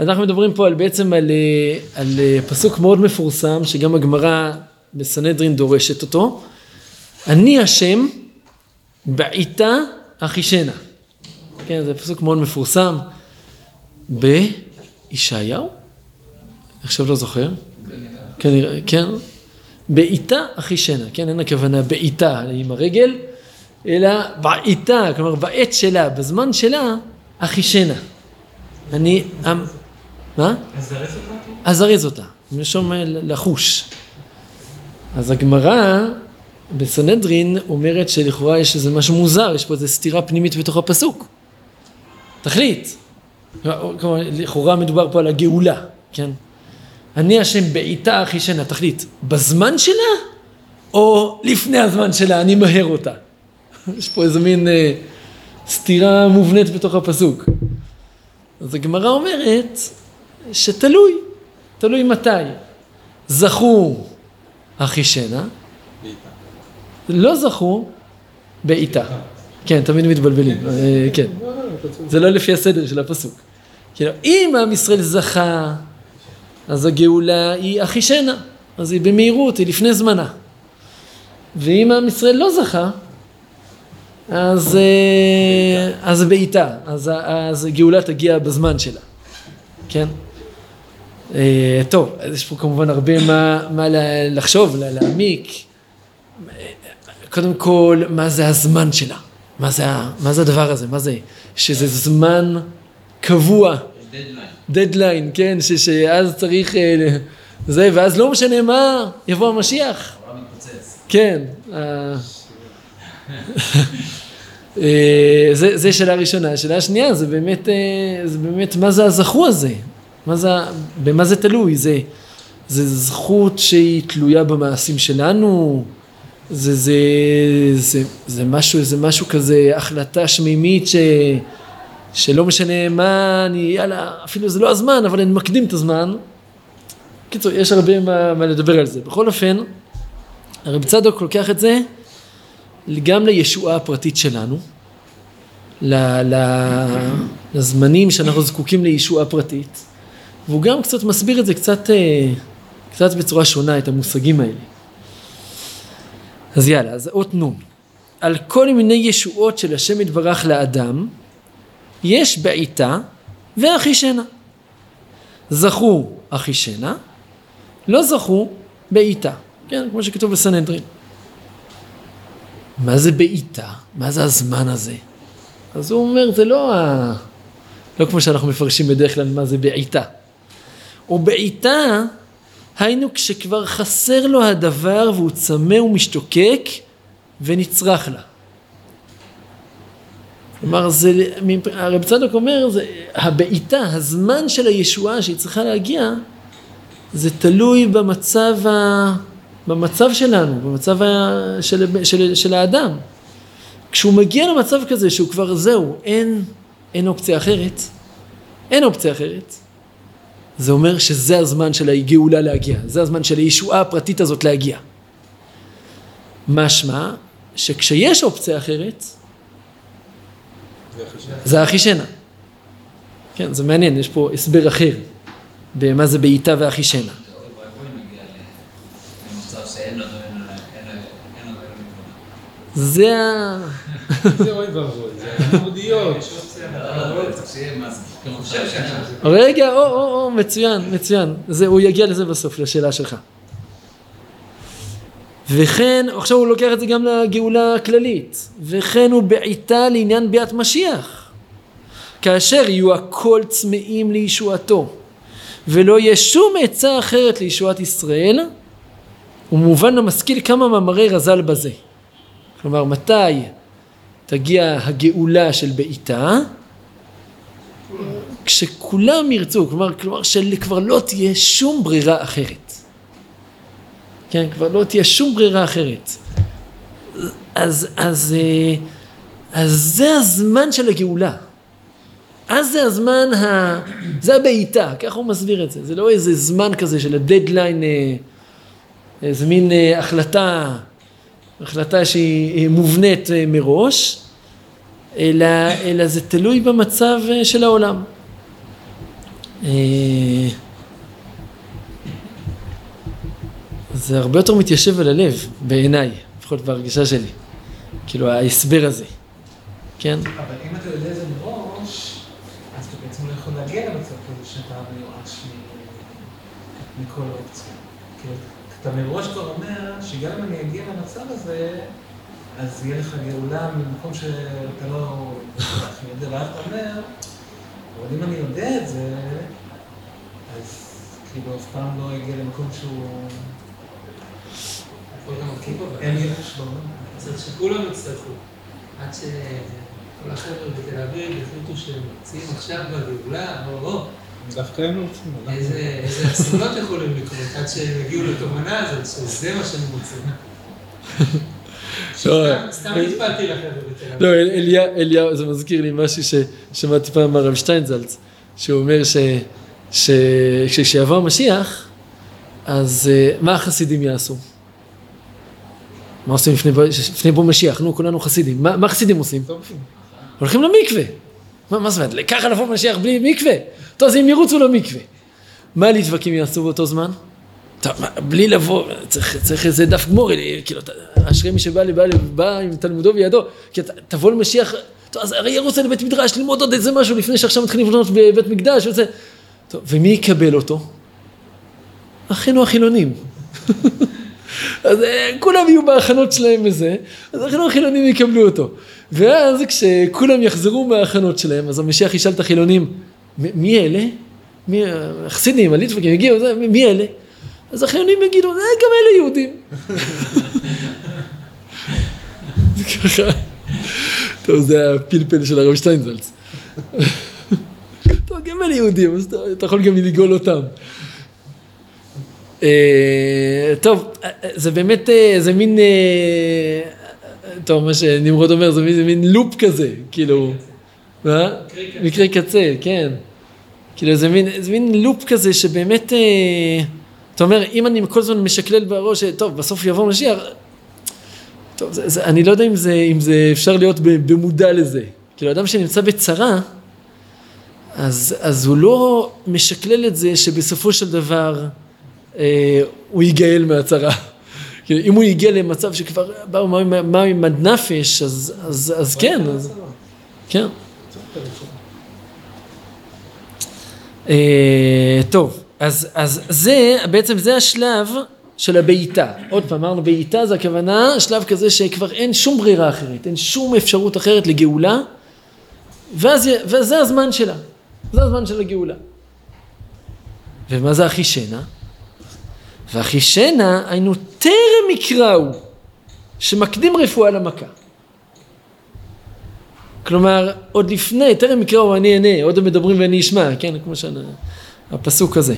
אנחנו מדברים פה על בעצם על, אה, על אה, פסוק מאוד מפורסם, שגם הגמרא בסנהדרין דורשת אותו. אני השם בעיתה אחישנה. כן, זה פסוק מאוד מפורסם בישעיהו? עכשיו לא זוכר. כנראה, כן. בעיתה אחישנה, כן, אין הכוונה בעיתה עם הרגל, אלא בעיתה, כלומר בעת שלה, בזמן שלה, אחישנה. אני, מה? אזרז אותה, מלשון לחוש. אז הגמרא בסנהדרין אומרת שלכאורה יש איזה משהו מוזר, יש פה איזה סתירה פנימית בתוך הפסוק. תחליט. כלומר, לכאורה מדובר פה על הגאולה, כן? אני השם בעיתה אחי שנה, תחליט, בזמן שלה או לפני הזמן שלה, אני מהר אותה. יש פה איזה מין אה, סתירה מובנית בתוך הפסוק. אז הגמרא אומרת שתלוי, תלוי מתי. זכו אחישנה, לא זכו בעיטה. כן, תמיד מתבלבלים, אה, כן. זה לא לפי הסדר של הפסוק. כאילו, אם עם ישראל זכה, אז הגאולה היא אחישנה, אז היא במהירות, היא לפני זמנה. ואם עם ישראל לא זכה, אז, אה, אז בעיטה, אז, אז גאולה תגיע בזמן שלה, כן? אה, טוב, יש פה כמובן הרבה מה, מה לחשוב, להעמיק. קודם כל, מה זה הזמן שלה? מה זה, מה זה הדבר הזה? מה זה? שזה זמן קבוע. דדליין. דדליין, כן, ש, שאז צריך... אה, זה, ואז לא משנה מה, יבוא המשיח. כן. אה, זה, זה שאלה ראשונה. שאלה שנייה זה באמת, זה באמת מה זה הזכו הזה? מה זה, במה זה תלוי? זה, זה זכות שהיא תלויה במעשים שלנו? זה, זה, זה, זה משהו, זה משהו כזה, החלטה שמימית ש, שלא משנה מה, אני, יאללה, אפילו זה לא הזמן, אבל אני מקדים את הזמן. קיצור, יש הרבה מה, מה לדבר על זה. בכל אופן, הרב צדוק לוקח את זה גם לישועה הפרטית שלנו, ל, ל, לזמנים שאנחנו זקוקים לישועה פרטית, והוא גם קצת מסביר את זה קצת, אה, קצת בצורה שונה, את המושגים האלה. אז יאללה, אז אות נון. על כל מיני ישועות של השם יתברך לאדם, יש בעיטה ואחישנה. זכו אחישנה, לא זכו בעיטה. כן, כמו שכתוב בסנהדרין. מה זה בעיטה? מה זה הזמן הזה? אז הוא אומר, זה לא ה... לא כמו שאנחנו מפרשים בדרך כלל מה זה בעיטה. ובעיטה, היינו כשכבר חסר לו הדבר והוא צמא ומשתוקק ונצרך לה. כלומר, זה, הרב צדוק אומר, זה, הבעיטה, הזמן של הישועה שהיא צריכה להגיע, זה תלוי במצב ה... במצב שלנו, במצב של, של, של האדם. כשהוא מגיע למצב כזה שהוא כבר זהו, אין, אין אופציה אחרת, אין אופציה אחרת, זה אומר שזה הזמן של הגאולה להגיע, זה הזמן של הישועה הפרטית הזאת להגיע. משמע שכשיש אופציה אחרת, זה אחישנה. כן, זה מעניין, יש פה הסבר אחר במה זה בעיטה ואחישנה. זה ה... זה אוי ואבוי, זה יהודיות. רגע, או, או, או, מצוין, מצוין. זה, הוא יגיע לזה בסוף, לשאלה שלך. וכן, עכשיו הוא לוקח את זה גם לגאולה הכללית, וכן הוא בעיטה לעניין ביאת משיח. כאשר יהיו הכל צמאים לישועתו, ולא יהיה שום עצה אחרת לישועת ישראל, ומובן המשכיל כמה מאמרי רז"ל בזה. כלומר, מתי תגיע הגאולה של בעיטה? כשכולם ירצו, כלומר, כלומר שכבר לא תהיה שום ברירה אחרת. כן, כבר לא תהיה שום ברירה אחרת. אז, אז, אה, אז זה הזמן של הגאולה. אז זה הזמן, ה... זה הבעיטה, ככה הוא מסביר את זה. זה לא איזה זמן כזה של הדדליין, אה, איזה מין אה, החלטה החלטה שהיא מובנית אה, מראש, אלא, אלא זה תלוי במצב אה, של העולם. אה, זה הרבה יותר מתיישב על הלב, בעיניי, לפחות בהרגישה שלי. כאילו, ההסבר הזה, כן? אבל אם אתה יודע זה מראש, אז אתה בעצם לא יכול להגיע למצב כזה שאתה מיואש מכל אופציה. כאילו, אתה מראש כבר שגם אם אני אגיע למצב הזה, אז יהיה לך גאולה ממקום שאתה לא הכי יודע, ואז אתה אומר, אבל אם אני יודע את זה, אז כאילו אף פעם לא אגיע למקום שהוא... אין לי צריך שכולם יצטרכו. עד שכל החבר'ה בתל אביב החליטו שהם יוצאים עכשיו בגאולה, או או, דווקא הם לא רוצים. איזה אסונות יכולים לקרות עד שהם יגיעו לתובנה הזאת, שזה מה שהם רוצים. סתם- סתם נטפלתי לחבר'ה. לא, אל- אליה, אליהו, זה מזכיר לי משהו ששמעתי פעם מהרב שטיינזלץ, שהוא אומר שכשיבוא המשיח, אז אה, מה החסידים יעשו? מה עושים לפני, בוא- משיח? נו, כולנו חסידים. מה, מה החסידים עושים? הולכים למקווה. מה, מה זאת אומרת? ככה לבוא משיח בלי מקווה? טוב, אז הם ירוצו למקווה. מה ליטבקים יעשו באותו זמן? טוב, בלי לבוא, צריך, צריך איזה דף גמור, אה, כאילו, אשרי מי שבא לבא, בא עם תלמודו בידו, כי תבוא למשיח, טוב, אז הרי ירוץ לבית מדרש ללמוד עוד איזה משהו לפני שעכשיו מתחילים לבנות בבית מקדש וזה. טוב, ומי יקבל אותו? אחינו החילונים. אז אה, כולם יהיו בהכנות שלהם וזה, אז אחינו החילונים יקבלו אותו. ואז כשכולם יחזרו מההכנות שלהם, אז המשיח ישאל את החילונים, "מ- מי אלה? מי, החסידים, הליטבקים הגיעו, מי אלה? אז החילונים יגידו, "אה, גם אלה יהודים. זה ככה. טוב, זה הפלפל של הרב שטיינזלץ. טוב, גם אלה יהודים, אז אתה, יכול גם לגאול אותם. אה, טוב, אה, אה, זה באמת, זה מין, טוב, מה שנמרוד אומר, זה מין, מין לופ כזה, כאילו, מה? מקרה קצה, כן. כאילו, זה מין, זה מין לופ כזה שבאמת, אה, אתה אומר, אם אני כל הזמן משקלל בראש, אה, טוב, בסוף יבוא משיח, טוב, זה, זה, אני לא יודע אם זה, אם זה אפשר להיות במודע לזה. כאילו, אדם שנמצא בצרה, אז, אז הוא לא משקלל את זה שבסופו של דבר אה, הוא ייגאל מהצרה. כאילו, אם הוא הגיע למצב שכבר באו מים עד נפש, אז, אז, אז כן, אז, כן. אה, טוב, אז, אז זה, בעצם זה השלב של הבעיטה. עוד פעם, אמרנו בעיטה זה הכוונה, שלב כזה שכבר אין שום ברירה אחרת, אין שום אפשרות אחרת לגאולה, ואז, וזה הזמן שלה, זה הזמן של הגאולה. ומה זה אחישנה? ואחישנה היינו טרם יקראו, שמקדים רפואה למכה. כלומר, עוד לפני, טרם יקראו אני אענה, עוד הם מדברים ואני אשמע, כן, כמו שהפסוק הזה.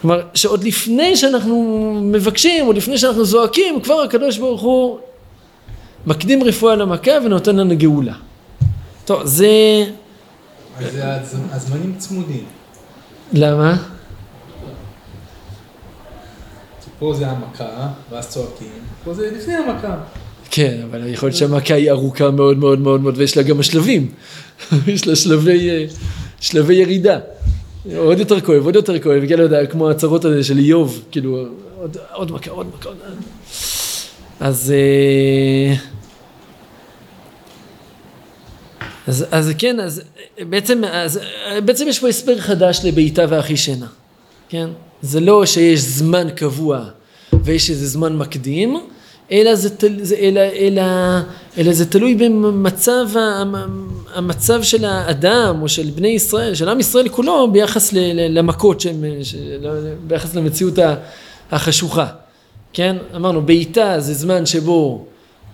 כלומר, שעוד לפני שאנחנו מבקשים, עוד לפני שאנחנו זועקים, כבר הקדוש ברוך הוא מקדים רפואה למכה ונותן לנו גאולה. טוב, זה... אז זה הז- הזמנים צמודים. למה? פה זה המכה, ואז צועקים, פה זה לפני המכה. כן, אבל יכול להיות שהמכה היא ארוכה מאוד מאוד מאוד מאוד, ויש לה גם שלבים. יש לה שלבי, אה, שלבי ירידה. עוד יותר כואב, עוד יותר כואב, לא יודע, כמו הצרות האלה של איוב, כאילו, עוד, עוד מכה, עוד מכה, עוד... אז, אה, אז, אז כן, אז בעצם, אז, בעצם יש פה הסבר חדש לבעיטה ואחישנה, כן? זה לא שיש זמן קבוע ויש איזה זמן מקדים, אלא זה, תל- זה, אלא, אלא, אלא זה תלוי במצב, המצב של האדם או של בני ישראל, של עם ישראל כולו ביחס ל- ל- למכות, שהם, של, ביחס למציאות החשוכה, כן? אמרנו בעיטה זה זמן שבו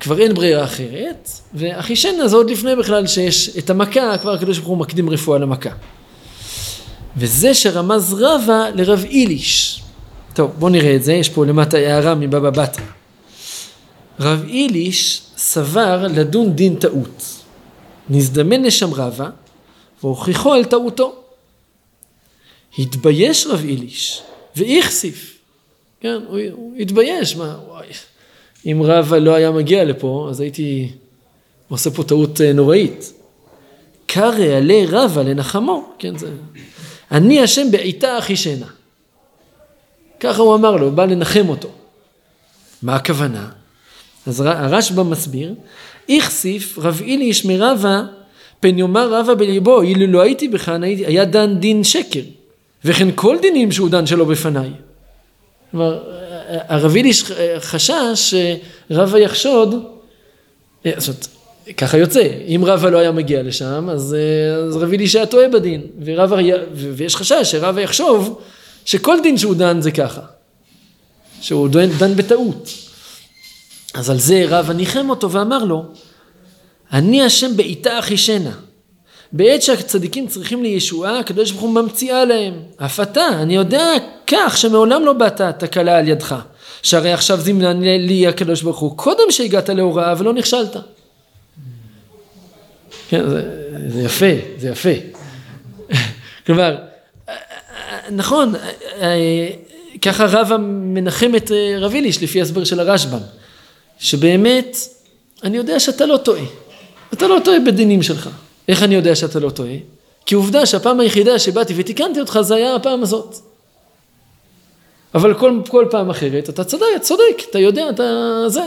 כבר אין ברירה אחרת, ואחישנה זה עוד לפני בכלל שיש את המכה, כבר הקדוש ברוך הוא מקדים רפואה למכה. וזה שרמז רבה לרב איליש. טוב, בואו נראה את זה, יש פה למטה הערה מבבא בתרא. רב איליש סבר לדון דין טעות. נזדמן לשם רבה, והוכיחו על טעותו. התבייש רב איליש, והכסיף. כן, הוא, הוא התבייש, מה, וואי. אם רבה לא היה מגיע לפה, אז הייתי עושה פה טעות אה, נוראית. קרא עלי רבה לנחמו, כן, זה... אני השם בעיתה אחישנה. ככה הוא אמר לו, הוא בא לנחם אותו. מה הכוונה? אז הרשב"א מסביר, איכסיף רב אילי ישמי רבא פן יאמר רבא בליבו, אילו לא הייתי בכאן היה דן דין שקר, וכן כל דינים שהוא דן שלא בפניי. כלומר, הרב אילי חשש שרבא יחשוד, זאת אומרת, ככה יוצא, אם רבא לא היה מגיע לשם, אז, אז רב אילי שהיה טועה בדין, ורבא, ויש חשש שרבא יחשוב שכל דין שהוא דן זה ככה, שהוא דן, דן בטעות. אז על זה רבא ניחם אותו ואמר לו, אני השם בעיתה אחישנה. בעת שהצדיקים צריכים לישועה, הקדוש ברוך הוא ממציאה להם. אף אתה, אני יודע כך שמעולם לא באת תקלה על ידך. שהרי עכשיו זימנה לי הקדוש ברוך הוא, קודם שהגעת להוראה ולא נכשלת. כן, זה, זה יפה, זה יפה. כלומר, נכון, ככה רבא מנחם את רב איליש לפי הסבר של הרשב"ם, שבאמת, אני יודע שאתה לא טועה. אתה לא טועה בדינים שלך. איך אני יודע שאתה לא טועה? כי עובדה שהפעם היחידה שבאתי ותיקנתי אותך זה היה הפעם הזאת. אבל כל, כל פעם אחרת אתה צודק, צודק, אתה יודע, אתה זה.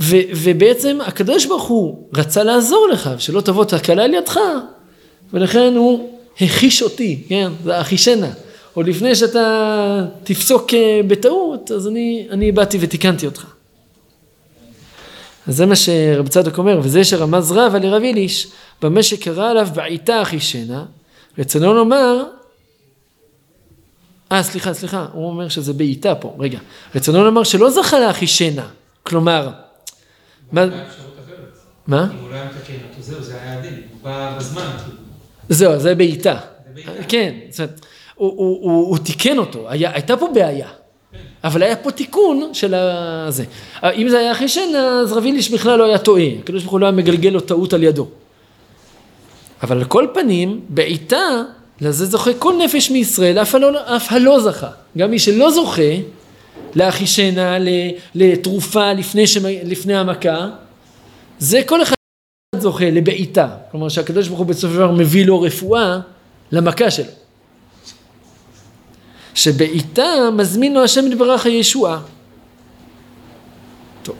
ו, ובעצם הקדוש ברוך הוא רצה לעזור לך, שלא תבוא תקלה על ידך, ולכן הוא הכיש אותי, כן, זה אחישנה. או לפני שאתה תפסוק אה, בטעות, אז אני, אני באתי ותיקנתי אותך. אז זה מה שרב צדוק אומר, וזה שרמז רבא לרב איליש, במה שקרא עליו בעיטה אחישנה, רצונו לומר, אה סליחה סליחה, הוא אומר שזה בעיטה פה, רגע, רצונו לומר שלא זכה לאחישנה, כלומר, מה? מה? אם הוא לא היה מתקן אותו, זהו, זה היה הדין, הוא בא בזמן. זהו, זה בעיטה. כן, זאת אומרת, הוא, תיקן אותו, הייתה פה בעיה. אבל היה פה תיקון של הזה. אם זה היה אחרי שינה, אז רב איליש בכלל לא היה טועה. הקדוש ברוך הוא לא היה מגלגל לו טעות על ידו. אבל על כל פנים, בעיטה, לזה זוכה כל נפש מישראל, אף הלא, אף הלא זכה. גם מי שלא זוכה לאחישנה, לתרופה לפני, שמ, לפני המכה, זה כל אחד זוכה לבעיטה. כלומר שהקדוש ברוך הוא בסופו של דבר מביא לו רפואה למכה שלו. שבעיטה מזמין לו השם יתברך הישועה. טוב,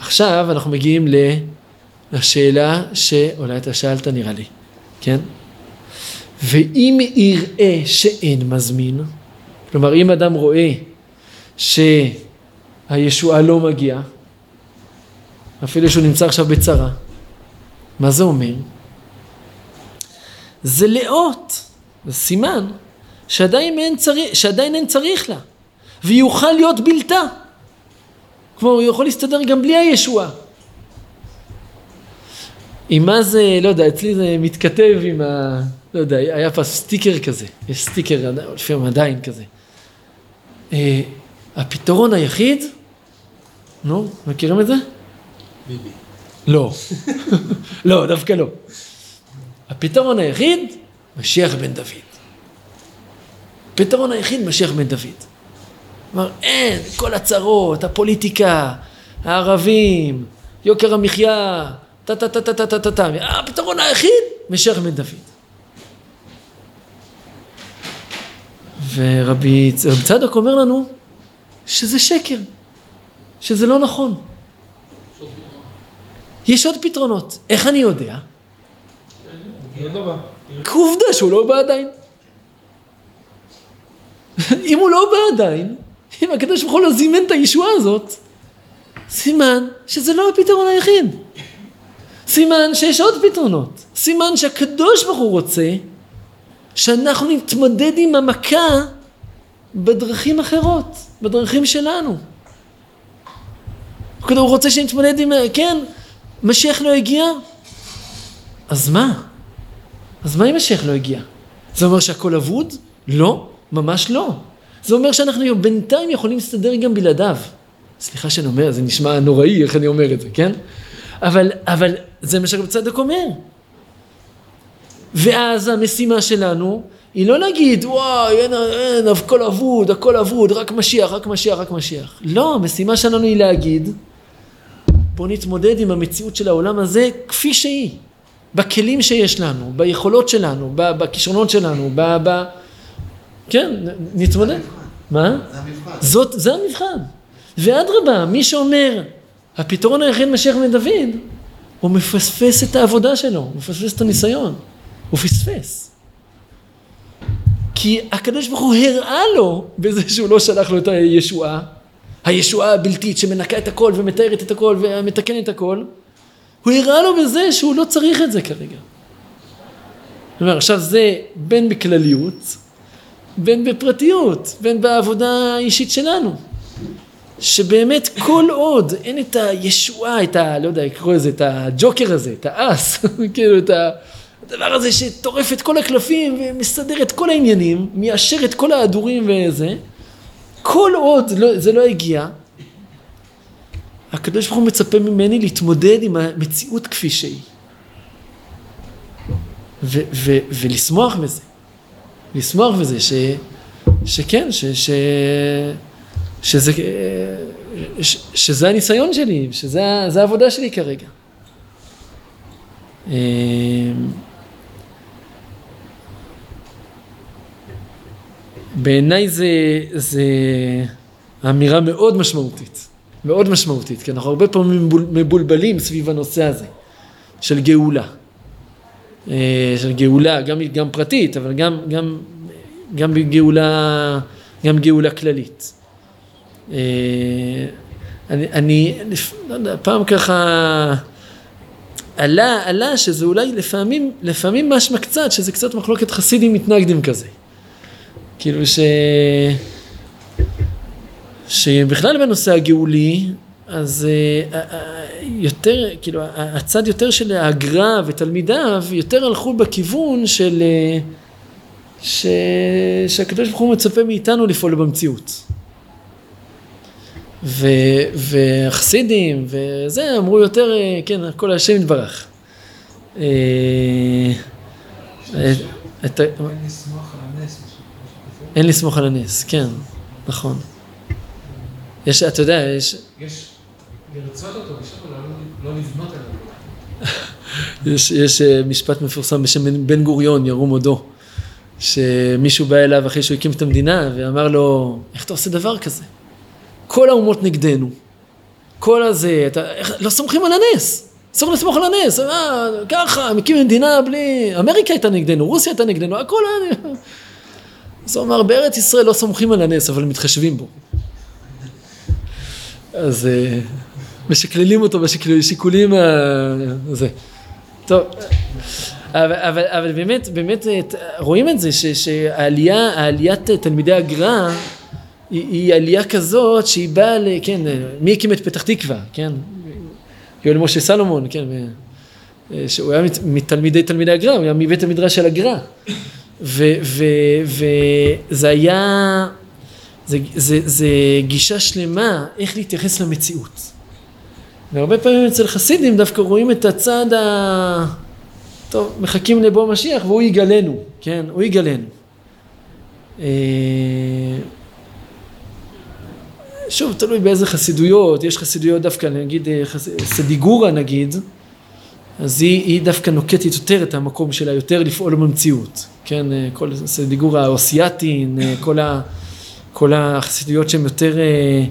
עכשיו אנחנו מגיעים לשאלה שאולי אתה שאלת נראה לי, כן? ואם יראה שאין מזמין, כלומר אם אדם רואה שהישועה לא מגיעה, אפילו שהוא נמצא עכשיו בצרה, מה זה אומר? זה לאות, זה סימן שעדיין אין, צריך, שעדיין אין צריך לה, ויוכל להיות בלתה. כלומר, הוא יכול להסתדר גם בלי הישועה. עם מה זה, לא יודע, אצלי זה מתכתב עם ה... לא יודע, היה פעם סטיקר כזה, יש סטיקר לפעמים עדיין כזה. הפתרון היחיד, נו, מכירים את זה? ביבי. לא, לא, דווקא לא. הפתרון היחיד, משיח בן דוד. הפתרון היחיד משיח בן דוד. כלומר, אין, כל הצרות, הפוליטיקה, הערבים, יוקר המחיה, טה טה טה טה טה טה טה טה, הפתרון היחיד, משיח בן דוד. ורבי צדוק אומר לנו שזה שקר, שזה לא נכון. יש עוד פתרונות. איך אני יודע? עובדה שהוא לא בא עדיין. אם הוא לא בא עדיין, אם הקדוש ברוך הוא לא זימן את הישועה הזאת, סימן שזה לא הפתרון היחיד. סימן שיש עוד פתרונות. סימן שהקדוש ברוך הוא רוצה שאנחנו נתמודד עם המכה בדרכים אחרות, בדרכים שלנו. הוא רוצה שנתמודד עם... כן, משיח לא הגיע? אז מה? אז מה אם משיח לא הגיע? זה אומר שהכל אבוד? לא. ממש לא. זה אומר שאנחנו בינתיים יכולים להסתדר גם בלעדיו. סליחה שאני אומר, זה נשמע נוראי איך אני אומר את זה, כן? אבל, אבל זה מה שרב צדוק אומר. ואז המשימה שלנו היא לא להגיד, וואי, אין, אין, הכל אבוד, הכל אבוד, רק משיח, רק משיח, רק משיח. לא, המשימה שלנו היא להגיד, בואו נתמודד עם המציאות של העולם הזה כפי שהיא. בכלים שיש לנו, ביכולות שלנו, בכישרונות שלנו, ב... ב כן, נתמודד. מה? זה המבחן. זאת, זה המבחן. ואדרבה, מי שאומר, הפתרון היחיד משיח בן דוד, הוא מפספס את העבודה שלו, הוא מפספס את הניסיון, הוא פספס. כי הקדוש ברוך הוא הראה לו בזה שהוא לא שלח לו את הישועה, הישועה הבלתית שמנקה את הכל ומתארת את הכל ומתקנת את הכל, הוא הראה לו בזה שהוא לא צריך את זה כרגע. זאת אומרת, עכשיו זה בין בכלליות, בין בפרטיות, בין בעבודה האישית שלנו. שבאמת כל עוד אין את הישועה, את ה... לא יודע, לקרוא לזה, את הג'וקר הזה, את האס, כאילו את הדבר הזה שטורף את כל הקלפים ומסדר את כל העניינים, מיישר את כל ההדורים וזה, כל עוד לא, זה לא הגיע, הקדוש ברוך הוא מצפה ממני להתמודד עם המציאות כפי שהיא. ולשמוח בזה. לשמוח בזה ש, שכן, ש, ש, שזה, ש, שזה הניסיון שלי, שזה העבודה שלי כרגע. בעיניי זה, זה אמירה מאוד משמעותית, מאוד משמעותית, כי אנחנו הרבה פעמים מבולבלים סביב הנושא הזה של גאולה. אה, של גאולה, גם, גם פרטית, אבל גם, גם, גם גאולה, גם גאולה כללית. אה, אני, אני לא יודע, פעם ככה עלה, עלה שזה אולי לפעמים, לפעמים משמע קצת, שזה קצת מחלוקת חסידים מתנגדים כזה. כאילו ש... שבכלל בנושא הגאולי, אז uh, יותר, כאילו, הצד יותר של הגר"א ותלמידיו, יותר הלכו בכיוון של... ש... שהקדוש ברוך הוא מצפה מאיתנו לפעול במציאות. ו... והחסידים וזה אמרו יותר, כן, הכל השם יתברך. את... אין לסמוך על הנס, כן, נכון. יש, אתה יודע, יש... יש לרצות אותו בשביל לא, לא לבנות עליו. יש, יש משפט מפורסם בשם בן גוריון, ירום הודו, שמישהו בא אליו אחרי שהוא הקים את המדינה ואמר לו, איך אתה עושה דבר כזה? כל האומות נגדנו, כל הזה, אתה, איך, לא סומכים על הנס, אסור לסמוך על הנס, מה, ככה, מקים מדינה בלי, אמריקה הייתה נגדנו, רוסיה הייתה נגדנו, הכל היה... אז הוא אמר, בארץ ישראל לא סומכים על הנס, אבל מתחשבים בו. אז אה, משקללים אותו בשיקולים הזה. טוב, אבל, אבל, אבל באמת, באמת רואים את זה, ש, שהעלייה, העליית תלמידי הגר"א היא, היא עלייה כזאת שהיא באה, ל, כן, מי הקים את פתח תקווה, כן? יואל משה סלומון, כן, שהוא היה מתלמידי תלמידי הגר"א, הוא היה מבית המדרש של הגר"א. וזה היה, זה, זה, זה גישה שלמה איך להתייחס למציאות. והרבה פעמים אצל חסידים דווקא רואים את הצד ה... טוב, מחכים לבוא משיח והוא יגלנו, כן? הוא יגלנו. אה, שוב, תלוי באיזה חסידויות, יש חסידויות דווקא, נגיד אה, סדיגורה נגיד, אז היא, היא דווקא נוקטת יותר את המקום שלה, יותר לפעול במציאות, כן, אה, כל סדיגור האוסייתין, אה, כל, ה, כל החסידויות שהן יותר אה,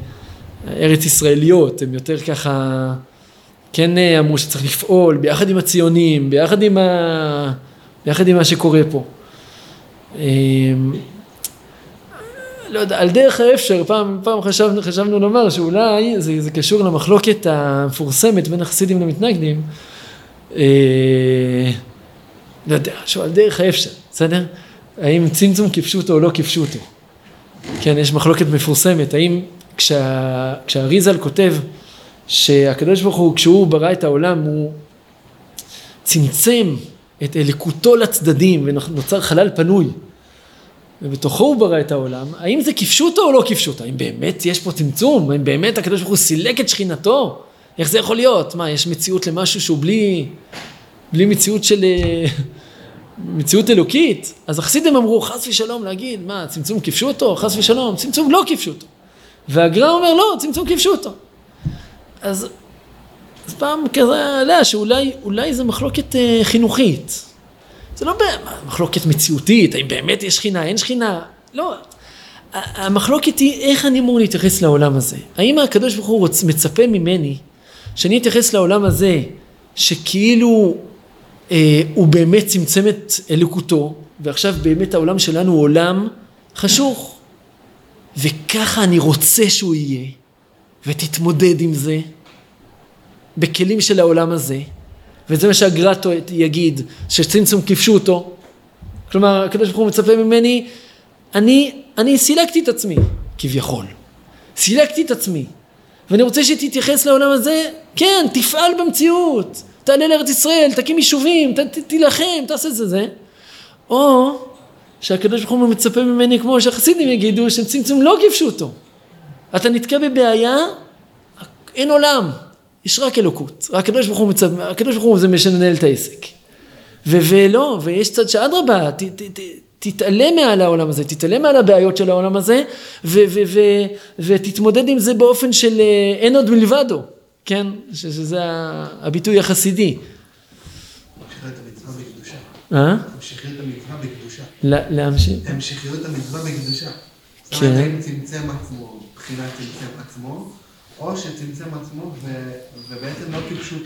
ארץ ישראליות, הן יותר ככה, כן אמרו שצריך לפעול ביחד עם הציונים, ביחד עם, ה, ביחד עם מה שקורה פה. לא יודע, על דרך האפשר, פעם, פעם חשבנו, חשבנו לומר שאולי זה, זה קשור למחלוקת המפורסמת בין החסידים למתנגדים, לא יודע, שוב, על דרך האפשר, בסדר? האם צמצום כיפשו אותו או לא כיפשו אותו? כן, יש מחלוקת מפורסמת, האם כשה, כשהריזל כותב שהקדוש ברוך הוא, כשהוא ברא את העולם, הוא צמצם את אליקותו לצדדים ונוצר חלל פנוי, ובתוכו הוא ברא את העולם, האם זה כיפשו אותו או לא כיפשו אותו? האם באמת יש פה צמצום? האם באמת הקדוש ברוך הוא סילק את שכינתו? איך זה יכול להיות? מה, יש מציאות למשהו שהוא בלי, בלי מציאות של... אה, מציאות אלוקית? אז החסידים אמרו, חס ושלום להגיד, מה, צמצום כיפשו אותו? חס ושלום, צמצום לא כיפשו אותו. והגר"א אומר, לא, צמצום כיפשו אותו. אז, אז פעם כזה עליה שאולי זה מחלוקת uh, חינוכית. זה לא מחלוקת מציאותית, האם באמת יש שכינה, אין שכינה. לא, המחלוקת היא איך אני אמור להתייחס לעולם הזה. האם הקדוש ברוך הוא מצפה ממני שאני אתייחס לעולם הזה שכאילו אה, הוא באמת צמצם את אלוקותו ועכשיו באמת העולם שלנו הוא עולם חשוך. וככה אני רוצה שהוא יהיה ותתמודד עם זה בכלים של העולם הזה. וזה מה שהגרטו יגיד שצמצום כיבשו אותו. כלומר הקדוש ברוך הוא מצפה ממני אני, אני סילקתי את עצמי כביכול. סילקתי את עצמי ואני רוצה שתתייחס לעולם הזה. כן תפעל במציאות. תעלה לארץ ישראל תקים יישובים ת, ת, תילחם תעשה את זה זה. או שהקדוש ברוך הוא מצפה ממני כמו שהחסידים יגידו שצמצום לא כיבשו אותו. אתה נתקע בבעיה אין עולם. יש רק אלוקות. רק הקדוש ברוך הוא מצפה הקדוש ברוך הוא זה מי שמנהל את העסק. ולא ויש צד שאדרבה תתעלם מעל העולם הזה, תתעלם מעל הבעיות של העולם הזה ו- ו- ו- ותתמודד עם זה באופן של אה, אין עוד מלבדו, כן? ש- שזה הביטוי החסידי. המשכיות המצווה בקדושה. אה? המשכיות המצווה בקדושה. ל- להמשיך. המשכיות המצווה בקדושה. זאת כן. אומרת, האם צמצם עצמו, מבחינת צמצם עצמו, או שצמצם עצמו ובעצם לא כפשוט.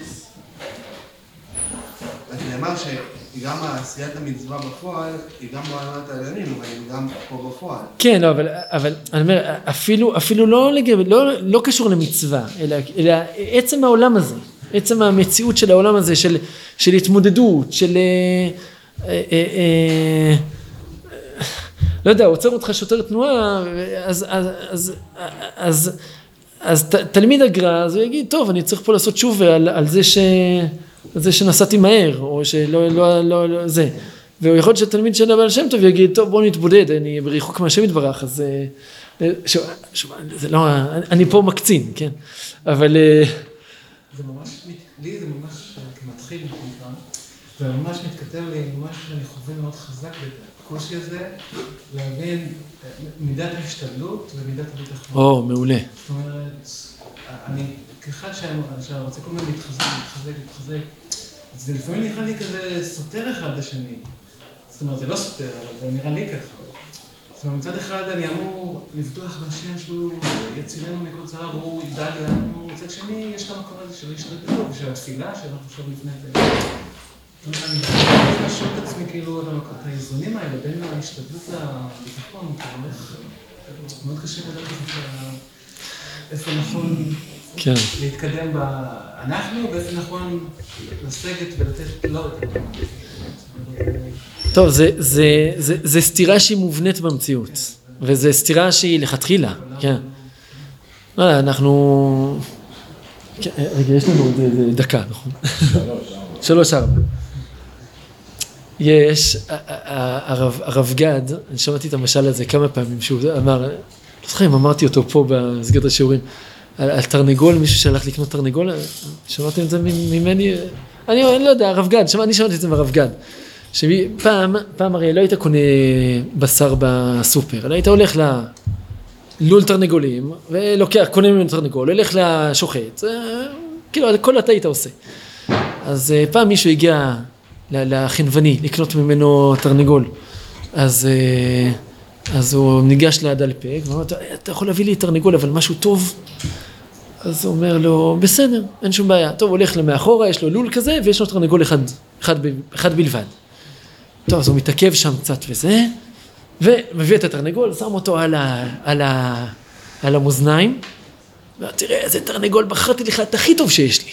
אז נאמר שגם עשיית המצווה בפועל היא גם בעולמות העליונים, אבל היא גם פה בפועל. כן, לא, אבל, אבל אני אומר, אפילו, אפילו לא, לגב, לא, לא קשור למצווה, אלא, אלא עצם העולם הזה, עצם המציאות של העולם הזה, של, של התמודדות, של... אה, אה, אה, לא יודע, עוצר אותך שוטר תנועה, אז, אז, אז, אז, אז ת, תלמיד הגר"א, אז הוא יגיד, טוב, אני צריך פה לעשות שובה על, על זה, ש, על זה שנסעתי מהר, או שלא, לא, לא, לא, זה. ויכול להיות שתלמיד של הבעל שם טוב יגיד, טוב, בוא נתבודד, אני רחוק מהשם יתברך, אז... אה, שוב, שוב, זה לא, אני פה מקצין, כן, אבל... אה, זה ממש, לי זה ממש, אה, כמתחיל, שנקרא, זה ממש מתכתב לי עם משהו שאני חווה מאוד חזק בזה. הקושי הזה, להבין אה, מידת ההשתדלות ומידת הביטחון. או, מעולה. זאת אומרת, אני, כאחד שה- שרוצה כל הזמן להתחזק, להתחזק, להתחזק, זה לפעמים נראה לי כזה סותר אחד לשני. זאת אומרת, זה לא סותר, אבל זה נראה לי ככה. זאת אומרת, מצד אחד אני אמור לבטוח בשם שהוא יצילנו מכל צרה והוא ידאג לנו, מצד שני יש את המקום הזה של השתדלות ושל התפילה שאנחנו עכשיו לפני זה. אני צריך לשאול את עצמי כאילו את את האיזונים האלה בין ההשתדלות לביטחון, כאילו איך... מאוד קשה לדעת איפה- נכון כן. להתקדם ב... אנחנו, ואיפה נכון לסגת ולתת לו את. טוב, זה, זה, זה, זה סתירה שהיא מובנית במציאות, וזו סתירה שהיא לכתחילה, כן. לא, אנחנו... כן, רגע, יש לנו עוד איזה דקה, נכון? שלוש, ארבע. יש, ה- ה- הרב, הרב גד, אני שמעתי את המשל הזה כמה פעמים, שהוא אמר, לא זוכר אם אמרתי אותו פה במסגרת השיעורים, על, על תרנגול, מישהו שהלך לקנות תרנגול, שמעתם את זה ממני? אני, אני לא יודע, הרב גד, שמע, אני שמעתי את זה מהרב גד. שפעם, פעם הרי לא היית קונה בשר בסופר, אלא היית הולך ללול תרנגולים, ולוקח, קונה ממנו תרנגול, הולך לשוחט, אה, כאילו הכל אתה היית עושה. אז אה, פעם מישהו הגיע לחנווני לקנות ממנו תרנגול, אז, אה, אז הוא ניגש לדלפק, ואמר, "אתה- אתה יכול להביא לי תרנגול, אבל משהו טוב? אז הוא אומר לו, בסדר, אין שום בעיה. טוב, הולך למאחורה, יש לו לול כזה, ויש לו תרנגול אחד, אחד, אחד בלבד. טוב, אז הוא מתעכב שם קצת וזה, ומביא את התרנגול, שם אותו על, ה, על, ה, על המאזניים, ואומר, תראה איזה תרנגול, בחרתי לך את הכי טוב שיש לי,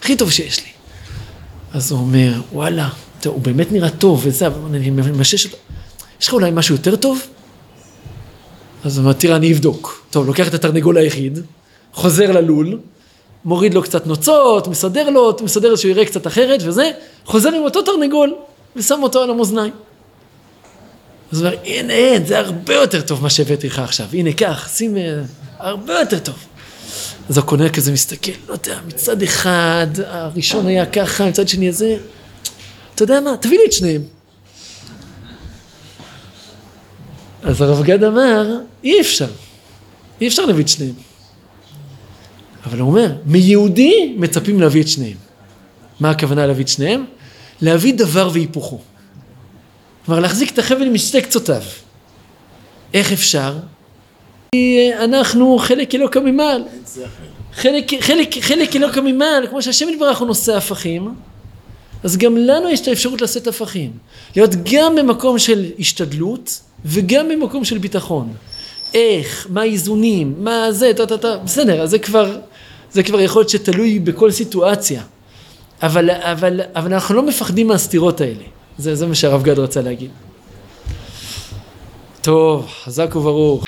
הכי טוב שיש לי. אז הוא אומר, וואלה, טוב, הוא באמת נראה טוב וזה, אבל אני ממשש אותו. יש לך אולי משהו יותר טוב? אז הוא אומר, תראה, אני אבדוק. טוב, לוקח את התרנגול היחיד, חוזר ללול, מוריד לו קצת נוצות, מסדר לו, מסדר שהוא יראה קצת אחרת וזה, חוזר עם אותו תרנגול ושם אותו על המאזניים. אז הוא אומר, הנה, אין, זה הרבה יותר טוב מה שהבאתי לך עכשיו, הנה, קח, שים, אה, הרבה יותר טוב. אז הקונה כזה מסתכל, לא יודע, מצד אחד הראשון היה ככה, מצד שני הזה, אתה יודע מה, תביא לי את שניהם. אז הרב גד אמר, אי אפשר, אי אפשר להביא את שניהם. אבל הוא אומר, מיהודי מצפים להביא את שניהם. מה הכוונה להביא את שניהם? להביא דבר והיפוכו. כלומר, להחזיק את החבל משתי קצותיו. איך אפשר? כי אנחנו חלק אלוקא ממעל. חלק, חלק, חלק אלוקא ממעל, כמו שהשם יתברך הוא נושא הפכים, אז גם לנו יש את האפשרות לשאת הפכים. להיות גם במקום של השתדלות וגם במקום של ביטחון. איך, מה האיזונים, מה זה, טה טה טה, בסדר, אז זה כבר, זה כבר יכול להיות שתלוי בכל סיטואציה. אבל, אבל, אבל אנחנו לא מפחדים מהסתירות האלה. זה, זה מה שהרב גד רצה להגיד. טוב, חזק וברוך.